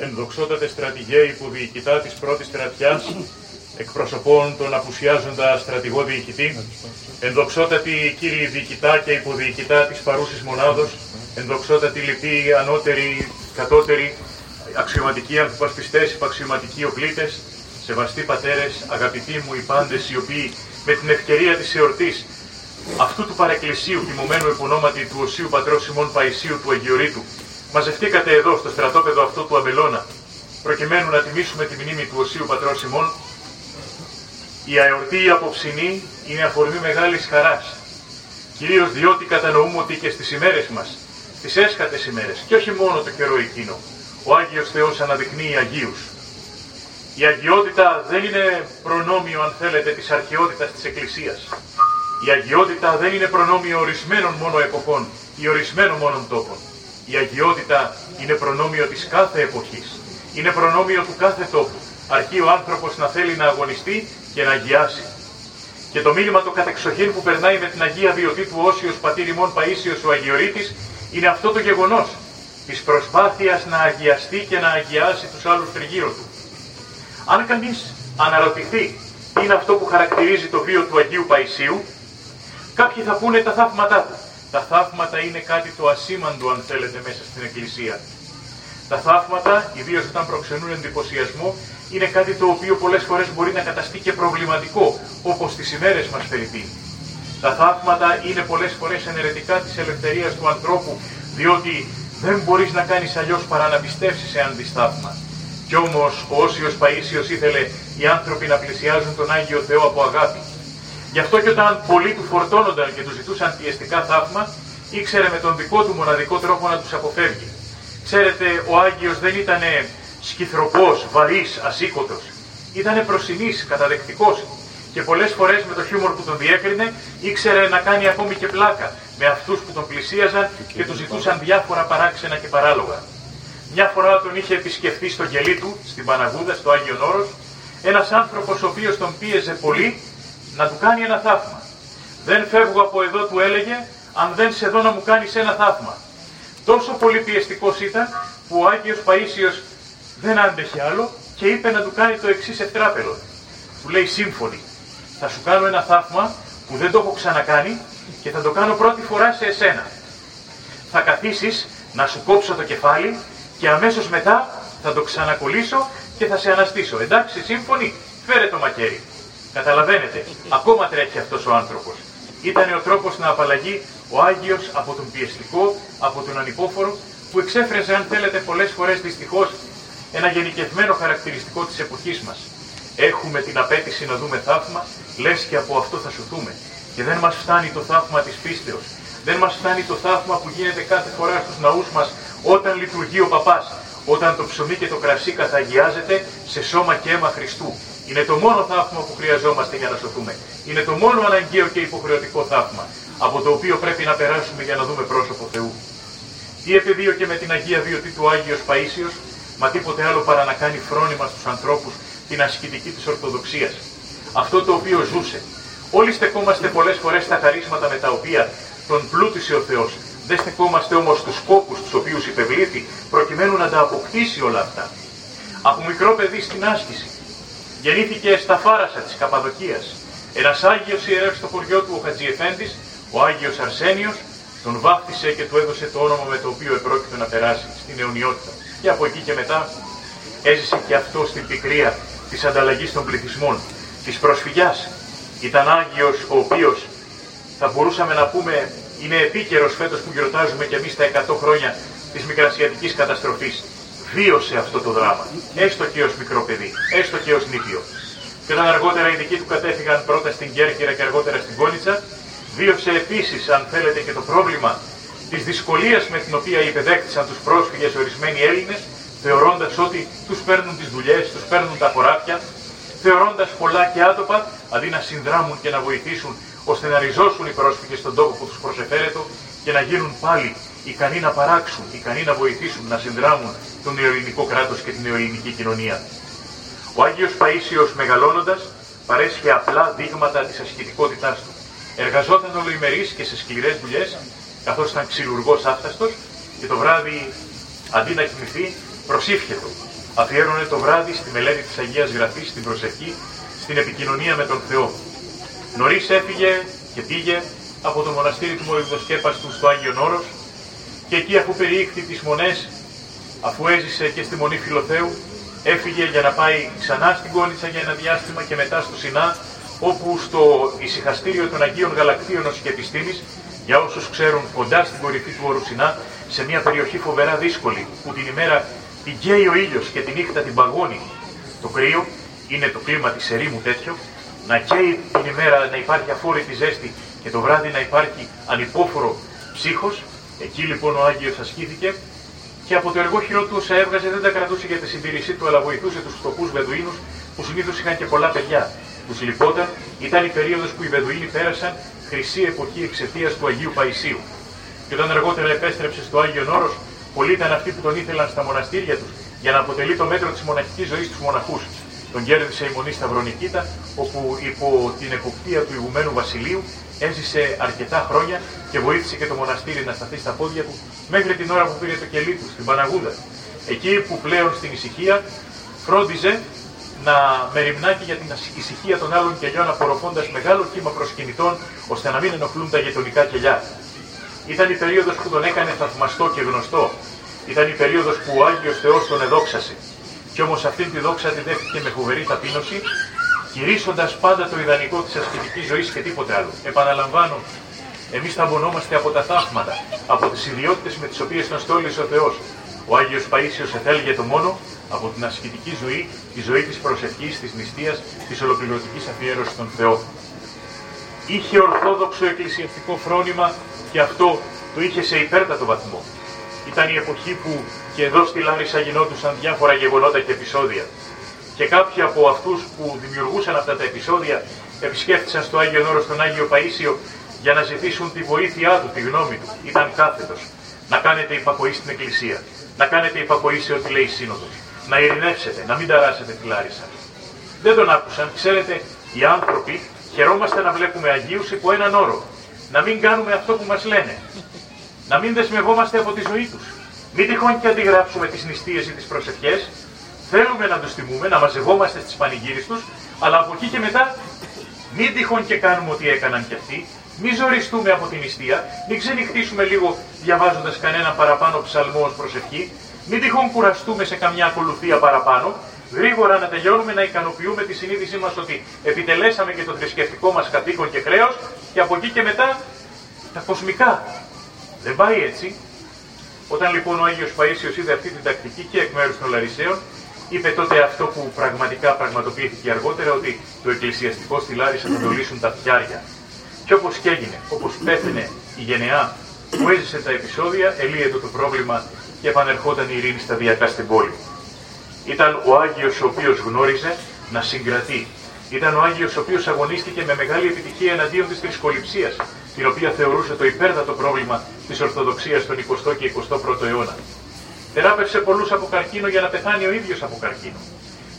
Ενδοξότατες στρατηγέ υποδιοικητά της πρώτης στρατιάς, εκπροσωπών τον απουσιάζοντα στρατηγό διοικητή, ενδοξότατη κύριοι διοικητά και υποδιοικητά της παρούσης μονάδος, ενδοξότατη λυπή, ανώτερη, κατώτερη, αξιωματικοί ανθυπασπιστές, υπαξιωματικοί οπλίτες, σεβαστοί πατέρες, αγαπητοί μου οι πάντες οι οποίοι με την ευκαιρία της εορτής αυτού του παρεκκλησίου τιμωμένου επωνόματι του Οσίου Πατρός Σιμών Παϊσίου του Αγιορείτου, μαζευτήκατε εδώ στο στρατόπεδο αυτό του Αμπελώνα, προκειμένου να τιμήσουμε τη μνήμη του Οσίου Πατρός Σιμών, η αεορτή η απόψινή είναι αφορμή μεγάλης χαράς, κυρίως διότι κατανοούμε ότι και στις ημέρες μας, στις έσχατες ημέρες, και όχι μόνο το καιρό εκείνο, ο Άγιος Θεός αναδεικνύει Αγίους. Η αγιότητα δεν είναι προνόμιο, αν θέλετε, της αρχαιότητας της Εκκλησίας. Η αγιότητα δεν είναι προνόμιο ορισμένων μόνο εποχών ή ορισμένων μόνο τόπων. Η αγιότητα είναι προνόμιο της κάθε εποχής. Είναι προνόμιο του κάθε τόπου. Αρκεί ο άνθρωπος να θέλει να αγωνιστεί και να αγιάσει. Και το μήνυμα του κατεξοχήν που περνάει με την Αγία Βιωτή του Όσιος Πατήρ ημών Παΐσιος ο Αγιορείτης είναι αυτό το γεγονός της προσπάθειας να αγιαστεί και να αγιάσει τους άλλους τριγύρω του. Αν κανείς αναρωτηθεί τι είναι αυτό που χαρακτηρίζει το βίο του Αγίου Παϊσίου, κάποιοι θα πούνε τα θαύματά του. Τα θαύματα είναι κάτι το ασήμαντο αν θέλετε μέσα στην Εκκλησία. Τα θαύματα, ιδίως όταν προξενούν εντυπωσιασμό, είναι κάτι το οποίο πολλές φορές μπορεί να καταστεί και προβληματικό, όπως τις ημέρες μας περιπεί. Τα θαύματα είναι πολλές φορές εναιρετικά της ελευθερίας του ανθρώπου, διότι δεν μπορείς να κάνεις αλλιώς παρά να πιστεύσει σε δεις θαύμα. Κι όμως ο Όσιο Παίσιο ήθελε οι άνθρωποι να πλησιάζουν τον Άγιο Θεό από αγάπη. Γι' αυτό και όταν πολλοί του φορτώνονταν και τους ζητούσαν πιεστικά θαύμα, ήξερε με τον δικό του μοναδικό τρόπο να τους αποφεύγει. Ξέρετε, ο Άγιος δεν ήταν σκυθροπός, βαρύς, ασήκωτος. Ήταν προσινής, καταδεκτικός και πολλές φορές με το χιούμορ που τον διέκρινε ήξερε να κάνει ακόμη και πλάκα με αυτούς που τον πλησίαζαν και τους ζητούσαν διάφορα παράξενα και παράλογα. Μια φορά τον είχε επισκεφθεί στο γελί του, στην Παναγούδα, στο Άγιο Όρος, ένας άνθρωπος ο οποίος τον πίεζε πολύ να του κάνει ένα θαύμα. Δεν φεύγω από εδώ, του έλεγε, αν δεν σε δω να μου κάνεις ένα θαύμα. Τόσο πολύ πιεστικός ήταν που ο Άγιος Παΐσιος δεν άντεχε άλλο και είπε να του κάνει το εξής ευτράπελο. Του λέει σύμφωνη, θα σου κάνω ένα θαύμα που δεν το έχω ξανακάνει και θα το κάνω πρώτη φορά σε εσένα. Θα καθίσεις να σου κόψω το κεφάλι και αμέσως μετά θα το ξανακολλήσω και θα σε αναστήσω. Εντάξει, σύμφωνοι, φέρε το μακέρι. Καταλαβαίνετε, ακόμα τρέχει αυτός ο άνθρωπος. Ήταν ο τρόπος να απαλλαγεί ο Άγιος από τον πιεστικό, από τον ανυπόφορο, που εξέφραζε, αν θέλετε, πολλές φορές δυστυχώς ένα γενικευμένο χαρακτηριστικό της εποχής μας. Έχουμε την απέτηση να δούμε θαύμα, λες και από αυτό θα σωθούμε. Και δεν μας φτάνει το θαύμα της πίστεως. Δεν μας φτάνει το θαύμα που γίνεται κάθε φορά στους ναούς μας όταν λειτουργεί ο παπάς. Όταν το ψωμί και το κρασί καθαγιάζεται σε σώμα και αίμα Χριστού. Είναι το μόνο θαύμα που χρειαζόμαστε για να σωθούμε. Είναι το μόνο αναγκαίο και υποχρεωτικό θαύμα, από το οποίο πρέπει να περάσουμε για να δούμε πρόσωπο Θεού. Τι επιδίωκε με την Αγία Βιωτή του Άγιος Παΐσιος, μα τίποτε άλλο παρά να κάνει φρόνημα στους ανθρώπους την ασκητική της Ορθοδοξίας. Αυτό το οποίο ζούσε. Όλοι στεκόμαστε πολλές φορές στα χαρίσματα με τα οποία τον πλούτησε ο Θεός. Δεν στεκόμαστε όμως στους σκόπους τους οποίους υπευλήθη προκειμένου να τα αποκτήσει όλα αυτά. Από μικρό παιδί στην άσκηση, γεννήθηκε στα Φάρασα της Καπαδοκίας. Ένας Άγιος ιερεύς στο χωριό του, ο Χατζιεφέντης, ο Άγιος Αρσένιος, τον βάφτισε και του έδωσε το όνομα με το οποίο επρόκειτο να περάσει στην αιωνιότητα. Και από εκεί και μετά έζησε και αυτό στην πικρία της ανταλλαγής των πληθυσμών, της προσφυγιάς. Ήταν Άγιος ο οποίος θα μπορούσαμε να πούμε είναι επίκαιρος φέτος που γιορτάζουμε και εμείς τα 100 χρόνια της Μικρασιατικής καταστροφής βίωσε αυτό το δράμα, έστω και ως μικρό παιδί, έστω και ως νήπιο. Και όταν αργότερα οι δικοί του κατέφυγαν πρώτα στην Κέρκυρα και αργότερα στην Κόνιτσα, βίωσε επίσης, αν θέλετε, και το πρόβλημα της δυσκολίας με την οποία υπεδέκτησαν τους πρόσφυγες ορισμένοι Έλληνες, θεωρώντας ότι τους παίρνουν τις δουλειές, τους παίρνουν τα χωράφια, θεωρώντας πολλά και άτοπα, αντί να συνδράμουν και να βοηθήσουν, ώστε να ριζώσουν οι πρόσφυγες στον τόπο που τους προσεφέρετο και να γίνουν πάλι ικανοί να παράξουν, ικανοί να βοηθήσουν, να συνδράμουν το νεοελληνικό κράτος και την νεοελληνική κοινωνία. Ο Άγιος Παΐσιος μεγαλώνοντας παρέσχε απλά δείγματα της ασκητικότητάς του. Εργαζόταν ολοημερής και σε σκληρές δουλειές, καθώς ήταν ξυλουργός άφταστος και το βράδυ αντί να κοιμηθεί προσήφιετο αφιέρωνε το βράδυ στη μελέτη της Αγίας Γραφής, στην προσευχή, στην επικοινωνία με τον Θεό. Νωρίς έφυγε και πήγε από το μοναστήρι του Μορυδοσκέπαστου στο Άγιον Όρος και εκεί αφού περιήχθη τις μονές, αφού έζησε και στη Μονή Φιλοθέου, έφυγε για να πάει ξανά στην Κόλιτσα για ένα διάστημα και μετά στο Σινά, όπου στο ησυχαστήριο των Αγίων Γαλακτίων ως και επιστήμης, για όσους ξέρουν κοντά στην κορυφή του όρου Σινά, σε μια περιοχή φοβερά δύσκολη, που την ημέρα πηγαίνει ο ήλιος και τη νύχτα την παγώνει. Το κρύο, είναι το κλίμα της ερήμου τέτοιο, να καίει την ημέρα να υπάρχει αφόρητη ζέστη και το βράδυ να υπάρχει ανυπόφορο ψύχος, εκεί λοιπόν ο Άγιος ασκήθηκε και από το εργόχειρο του όσα έβγαζε δεν τα κρατούσε για τη συντήρησή του, αλλά βοηθούσε τους φτωχού Βεδουίνους που συνήθως είχαν και πολλά παιδιά. Τους λυπόταν, ήταν η περίοδος που οι Βεδουίνοι πέρασαν χρυσή εποχή εξαιτίας του Αγίου Παϊσίου. Και όταν αργότερα επέστρεψε στο Άγιο Όρος, πολλοί ήταν αυτοί που τον ήθελαν στα μοναστήρια τους για να αποτελεί το μέτρο της μοναχικής ζωής τους μοναχούς. Τον κέρδισε η μονή Σταυρονικήτα, όπου υπό την εποπτεία του ηγουμένου Βασιλείου έζησε αρκετά χρόνια και βοήθησε και το μοναστήρι να σταθεί στα πόδια του μέχρι την ώρα που πήρε το κελί του στην Παναγούδα. Εκεί που πλέον στην ησυχία φρόντιζε να μεριμνάκι για την ησυχία των άλλων κελιών απορροφώντας μεγάλο κύμα προσκυνητών ώστε να μην ενοχλούν τα γειτονικά κελιά. Ήταν η περίοδος που τον έκανε θαυμαστό και γνωστό. Ήταν η περίοδος που ο Άγιος Θεός τον εδόξασε. Κι όμως αυτήν τη δόξα τη δέχτηκε με φοβερή ταπείνωση κηρύσσοντα πάντα το ιδανικό της ασκητικής ζωής και τίποτε άλλο. Επαναλαμβάνω, εμείς θαμπονόμαστε από τα θαύματα, από τις ιδιότητες με τις οποίες τον στόλισε ο Θεός. Ο Άγιος Παίσιο εθέλγε το μόνο από την ασκητική ζωή, τη ζωή της προσευχής, της νηστείας, της ολοκληρωτικής αφιέρωσης στον Θεό. Είχε ορθόδοξο εκκλησιαστικό φρόνημα και αυτό το είχε σε υπέρτατο βαθμό. Ήταν η εποχή που και εδώ στη Λάρισα γινόντουσαν διάφορα γεγονότα και επεισόδια και κάποιοι από αυτούς που δημιουργούσαν αυτά τα επεισόδια επισκέφτησαν στο Άγιο Νόρο τον Άγιο Παΐσιο για να ζητήσουν τη βοήθειά του, τη γνώμη του. Ήταν κάθετος. Να κάνετε υπακοή στην Εκκλησία. Να κάνετε υπακοή σε ό,τι λέει η Σύνοδος. Να ειρηνεύσετε, να μην ταράσετε τη Λάρισα. Δεν τον άκουσαν. Ξέρετε, οι άνθρωποι χαιρόμαστε να βλέπουμε Αγίους υπό έναν όρο. Να μην κάνουμε αυτό που μας λένε. Να μην δεσμευόμαστε από τη ζωή τους. Μην τυχόν και αντιγράψουμε τις νηστείες ή τις προσευχές, Θέλουμε να τους τιμούμε, να μαζευόμαστε στις πανηγύρε τους, αλλά από εκεί και μετά μην τυχόν και κάνουμε ό,τι έκαναν κι αυτοί, μην ζοριστούμε από την νηστεία, μην ξενυχτήσουμε λίγο διαβάζοντας κανένα παραπάνω ψαλμό ως προσευχή, μην τυχόν κουραστούμε σε καμιά ακολουθία παραπάνω, γρήγορα να τελειώνουμε να ικανοποιούμε τη συνείδησή μας ότι επιτελέσαμε και το θρησκευτικό μας καθήκον και χρέος και από εκεί και μετά τα κοσμικά. Δεν πάει έτσι. Όταν λοιπόν ο Άγιος Παΐσιος είδε αυτή την τακτική και εκ μέρους των Λαρισαίων, είπε τότε αυτό που πραγματικά πραγματοποιήθηκε αργότερα, ότι το εκκλησιαστικό στη Λάρισα θα το λύσουν τα φτιάρια. Και όπως και έγινε, όπως πέθαινε η γενεά που έζησε τα επεισόδια, ελύεται το πρόβλημα και επανερχόταν η ειρήνη σταδιακά στην πόλη. Ήταν ο Άγιος ο οποίος γνώριζε να συγκρατεί. Ήταν ο Άγιος ο οποίος αγωνίστηκε με μεγάλη επιτυχία εναντίον της θρησκοληψίας, την οποία θεωρούσε το υπέρτατο πρόβλημα της Ορθοδοξίας τον 20ο και 21ο αιώνα. Θεράπευσε πολλούς από καρκίνο για να πεθάνει ο ίδιος από καρκίνο.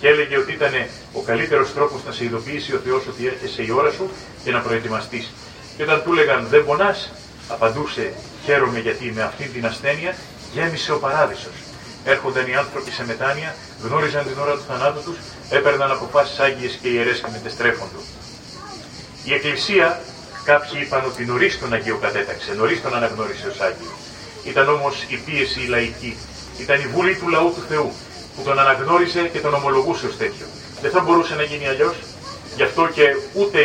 Και έλεγε ότι ήταν ο καλύτερος τρόπος να σε ειδοποιήσει ο Θεός ότι έρχεσαι η ώρα σου και να προετοιμαστείς. Και όταν του έλεγαν Δεν πονάς, απαντούσε Χαίρομαι γιατί με αυτή την ασθένεια γέμισε ο παράδεισος. Έρχονταν οι άνθρωποι σε μετάνοια, γνώριζαν την ώρα του θανάτου τους, έπαιρναν αποφάσεις άγιες και ιερές και μετεστρέφοντο. Η Εκκλησία, κάποιοι είπαν ότι νωρίς τον Αγίο κατέταξε, νωρίς τον αναγνώρισε ως Άγιο. Ήταν όμως η πίεση η λαϊκή ήταν η βούλη του λαού του Θεού που τον αναγνώρισε και τον ομολογούσε ως τέτοιο. Δεν θα μπορούσε να γίνει αλλιώς. Γι' αυτό και ούτε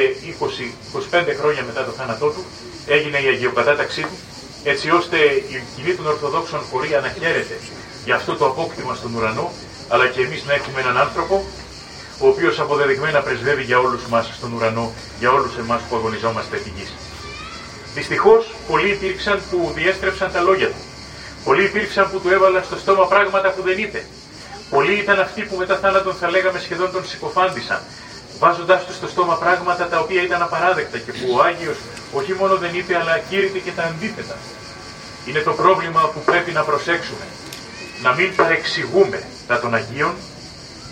20-25 χρόνια μετά το θάνατό του έγινε η αγιοκατάταξή του, έτσι ώστε η κοινή των Ορθοδόξων πορεία να χαίρεται για αυτό το απόκτημα στον ουρανό, αλλά και εμείς να έχουμε έναν άνθρωπο ο οποίος αποδεδειγμένα πρεσβεύει για όλους μας στον ουρανό, για όλους εμάς που αγωνιζόμαστε επί γης. Δυστυχώς, πολλοί υπήρξαν που διέστρεψαν τα λόγια του Πολλοί υπήρξαν που του έβαλαν στο στόμα πράγματα που δεν είπε. Πολλοί ήταν αυτοί που μετά θάνατον θα λέγαμε σχεδόν τον συκοφάντησαν, βάζοντάς τους στο στόμα πράγματα τα οποία ήταν απαράδεκτα και που ο Άγιος όχι μόνο δεν είπε, αλλά κήρυτε και τα αντίθετα. Είναι το πρόβλημα που πρέπει να προσέξουμε. Να μην παρεξηγούμε τα των Αγίων,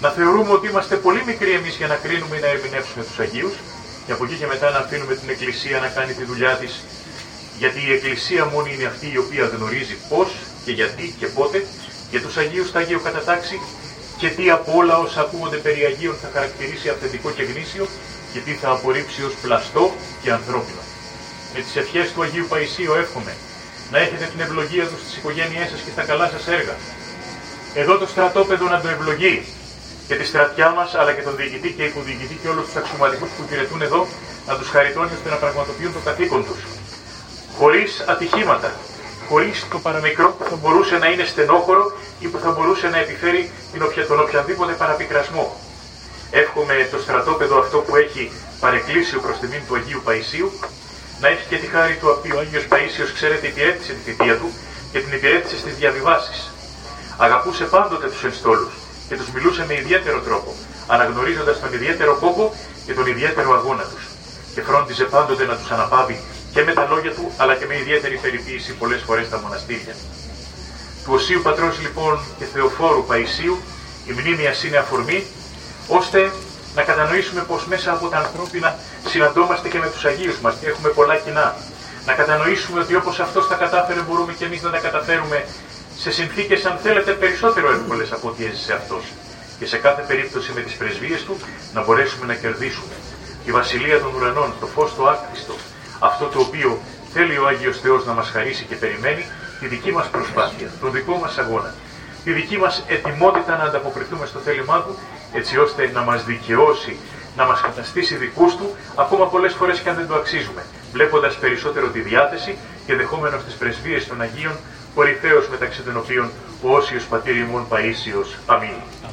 να θεωρούμε ότι είμαστε πολύ μικροί εμείς για να κρίνουμε ή να ερμηνεύσουμε τους Αγίους, και από εκεί και μετά να αφήνουμε την Εκκλησία να κάνει τη δουλειά της γιατί η Εκκλησία μόνο είναι αυτή η οποία γνωρίζει πώς και γιατί και πότε και τους Αγίους τα Αγίου κατατάξει και τι από όλα όσα ακούγονται περί Αγίων θα χαρακτηρίσει αυθεντικό και γνήσιο και τι θα απορρίψει ως πλαστό και ανθρώπινο. Με τις ευχές του Αγίου Παϊσίου εύχομαι να έχετε την ευλογία τους στις οικογένειές σας και στα καλά σας έργα. Εδώ το στρατόπεδο να το ευλογεί και τη στρατιά μας αλλά και τον διοικητή και υποδιοικητή και όλους τους αξιωματικούς που υπηρετούν εδώ να τους χαριτώνεις ώστε να πραγματοποιούν το καθήκον τους. Χωρίς ατυχήματα, χωρίς το παραμικρό που θα μπορούσε να είναι στενόχωρο ή που θα μπορούσε να επιφέρει τον οποιαδήποτε παραπικρασμό. Εύχομαι το στρατόπεδο αυτό που έχει παρεκκλήσει ο τιμήν του Αγίου Παϊσίου να έχει και τη χάρη του οποίου ο Άγιος Παΐσιος, ξέρετε, υπηρέτησε τη θητεία του και την υπηρέτησε στις διαβιβάσεις. Αγαπούσε πάντοτε τους ενστόλους και τους μιλούσε με ιδιαίτερο τρόπο, αναγνωρίζοντας τον ιδιαίτερο κόπο και τον ιδιαίτερο αγώνα τους. Και φρόντιζε πάντοτε να τους αναπάβει και με τα λόγια του, αλλά και με ιδιαίτερη περιποίηση πολλές φορές στα μοναστήρια. Του Οσίου Πατρός λοιπόν και Θεοφόρου Παϊσίου η μνήμη είναι αφορμή, ώστε να κατανοήσουμε πως μέσα από τα ανθρώπινα συναντώμαστε και με τους Αγίους μας και έχουμε πολλά κοινά. Να κατανοήσουμε ότι όπως αυτός τα κατάφερε μπορούμε και εμείς να τα καταφέρουμε σε συνθήκες αν θέλετε περισσότερο εύκολες από ό,τι έζησε αυτός. Και σε κάθε περίπτωση με τις πρεσβείες του να μπορέσουμε να κερδίσουμε. Η Βασιλεία των Ουρανών, το φως το άκριστο, αυτό το οποίο θέλει ο Άγιος Θεός να μας χαρίσει και περιμένει, τη δική μας προσπάθεια, τον δικό μας αγώνα, τη δική μας ετοιμότητα να ανταποκριθούμε στο θέλημά Του, έτσι ώστε να μας δικαιώσει, να μας καταστήσει δικούς Του, ακόμα πολλές φορές και αν δεν το αξίζουμε, βλέποντας περισσότερο τη διάθεση και δεχόμενος τις πρεσβείες των Αγίων, κορυφαίος μεταξύ των οποίων ο Όσιος Πατήρ ημών Παΐσιος. Αμήν.